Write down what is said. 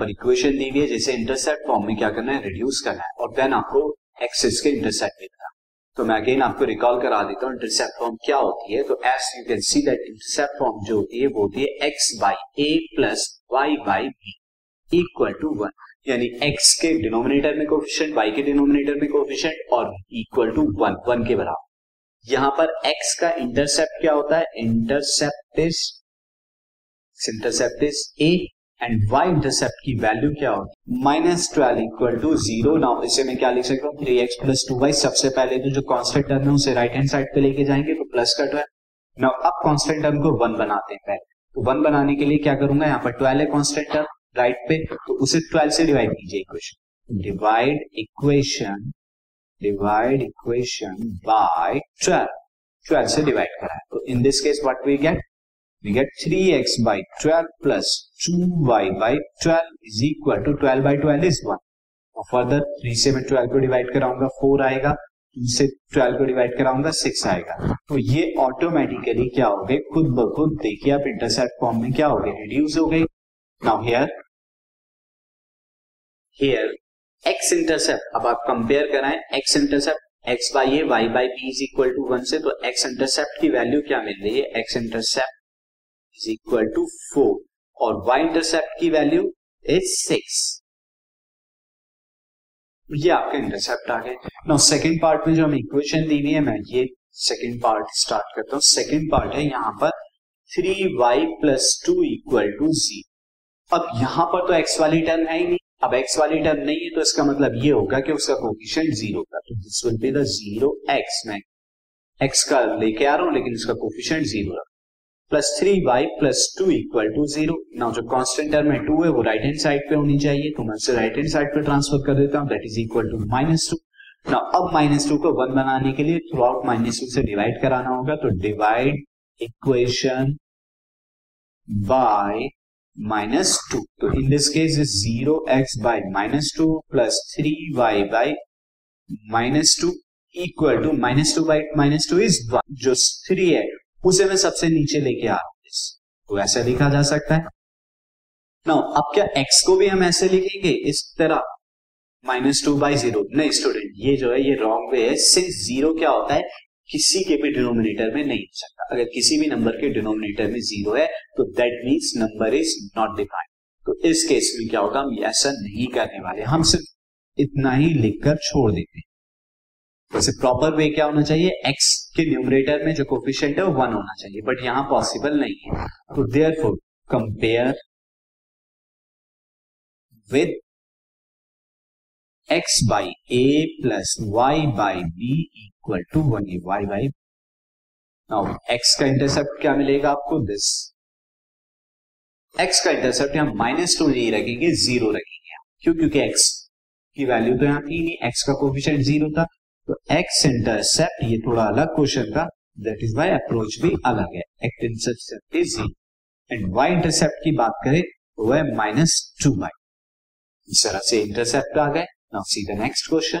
पर इक्वेशन दी हुई है, जैसे इंटरसेप्ट फॉर्म में क्या करना है रिड्यूस करना है, और देन आपको एक्सिस के इंटरसेप्ट देना तो मैं अगेन आपको रिकॉल करा देता हूँ इंटरसेप्ट फॉर्म क्या होती है? तो as you can see that intercept form जो होती है, वो होती है x by a plus y by b equal to one यानी x के डिनोमिनेटर में कोफिशिएंट y के डिनोमिनेटर में कोफिशिएंट और इक्वल टू वन वन के बराबर। यहाँ पर x का इंटरसेप्ट क्या होता है? Intercept is intercept is a and y intercept की वैल्यू क्या होगी minus twelve equal to zero now इसे मैं क्या लिख सकता हूँ? Three x plus two y सबसे पहले तो जो कॉन्स्टेंट टर्म है, उसे राइट हैंड साइड पे लेके जाएँगे तो प्लस का ट्वेल्व नाउ अब कॉन्स्टेंट टर्म को वन बनाते हैं पहले। तो वन बनाने के लिए क्या करूँगा? यहाँ पर ट्वेल्व है कॉन्स्टेंट टर्म राइट पे। तो उसे ट्वेल्व से डिवाइड कीजिए equation divide equation divide equation by twelve twelve से डिवाइड करा है तो in this case what we get we get three x by twelve plus two y by twelve is equal to twelve by twelve is one और further three से मैं twelve को divide कराऊँगा four आएगा two से twelve को divide कराऊँगा six आएगा. तो ये ऑटोमेटिकली क्या हो गए? खुद ब खुद देखिए आप इंटरसेप्ट फॉर्म में क्या हो गए? रिड्यूस हो गई now here here x intercept अब आप कंपेयर कराएँ x intercept x by a y by b is equal to one से तो एक्स इंटरसेप्ट की वैल्यू क्या मिल रही है? X intercept is equal to four और वाई इंटरसेप्ट की वैल्यू इज़ सिक्स ये आपका इंटरसेप्ट आ गए। नाउ सेकंड पार्ट में जो हमें इक्वेशन दी हुई है, मैं ये सेकंड पार्ट स्टार्ट करता हूँ। सेकंड पार्ट है यहाँ पर three y plus two equal to zero अब यहाँ पर तो एक्स वाली टर्म है ही नहीं। अब एक्स वाली टर्म नहीं है तो इसका मतलब ये होगा कि उसका कोफिशिएंट ज़ीरो का तो this will be the zero x मैं एक्स का लेके आ रहा हूँ, लेकिन इसका coefficient zero plus three y plus two equal to zero. ना जो कांस्टेंट टर्म है टू है, वो राइट हैंड साइड पे होनी चाहिए। तो मैं उसे राइट हैंड साइड पे ट्रांसफ़र कर देता हूँ। That is equal to minus two ना अब माइनस टू को वन बनाने के लिए थ्रू आउट माइनस टू से डिवाइड कराना होगा। तो divide equation by minus two तो in this case is zero x by minus two plus three y by minus two equal to minus two by minus two is one जो three है उसे मैं सबसे नीचे लेके आ रहा हूँ तो ऐसा लिखा जा सकता है। ना अब क्या एक्स को भी हम ऐसे लिखेंगे? इस तरह माइनस टू बाई ज़ीरो नहीं स्टूडेंट ये जो है, ये रॉन्ग वे है। सिंस ज़ीरो क्या होता है? किसी के भी डिनोमिनेटर में नहीं हो सकता। अगर किसी भी नंबर के डिनोमिनेटर में ज़ीरो है तो that means number is not defined तो इस केस में क्या होगा? हम ऐसा नहीं करने वाले। हम सिर्फ़ इतना ही लिखकर छोड़ देते हैं। वैसे प्रॉपर वे क्या होना चाहिए? एक्स के न्यूमरेटर में जो कोफिशियंट है वो वन होना चाहिए बट यहाँ पॉसिबल नहीं है। तो therefore compare with x by a plus y by b equal to one a y by now x का इंटरसेप्ट क्या मिलेगा आपको? दिस एक्स का इंटरसेप्ट यहाँ माइनस टू नहीं रखेंगे ज़ीरो रखेंगे क्यों? क्योंकि एक्स की वैल्यू तो यहाँ थी नहीं एक्स का कोफिशियंट ज़ीरो था। तो एक्स इंटरसेप्ट ये थोड़ा अलग क्वेश्चन था दैट इज़ वाई अप्रोच भी अलग है। X intercept is zero and y intercept की बात करें तो वह माइनस टू बाई इस तरह से इंटरसेप्ट आ गए। Now see the next question